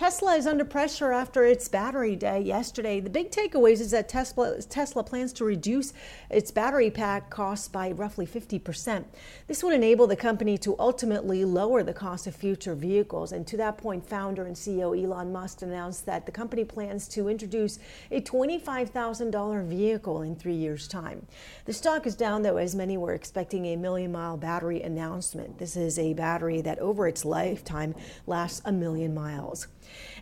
Tesla is under pressure after its battery day yesterday. The big takeaways is that Tesla, Tesla plans to reduce its battery pack costs by roughly 50%. This would enable the company to ultimately lower the cost of future vehicles. And to that point, founder and CEO Elon Musk announced that the company plans to introduce a $25,000 vehicle in three years' time. The stock is down, though, as many were expecting a million mile battery announcement. This is a battery that over its lifetime lasts a million miles.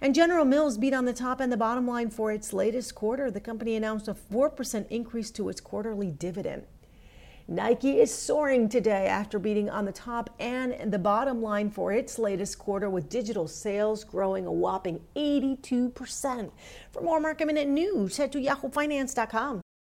And General Mills beat on the top and the bottom line for its latest quarter. The company announced a 4% increase to its quarterly dividend. Nike is soaring today after beating on the top and the bottom line for its latest quarter, with digital sales growing a whopping 82%. For more market minute news, head to yahoofinance.com.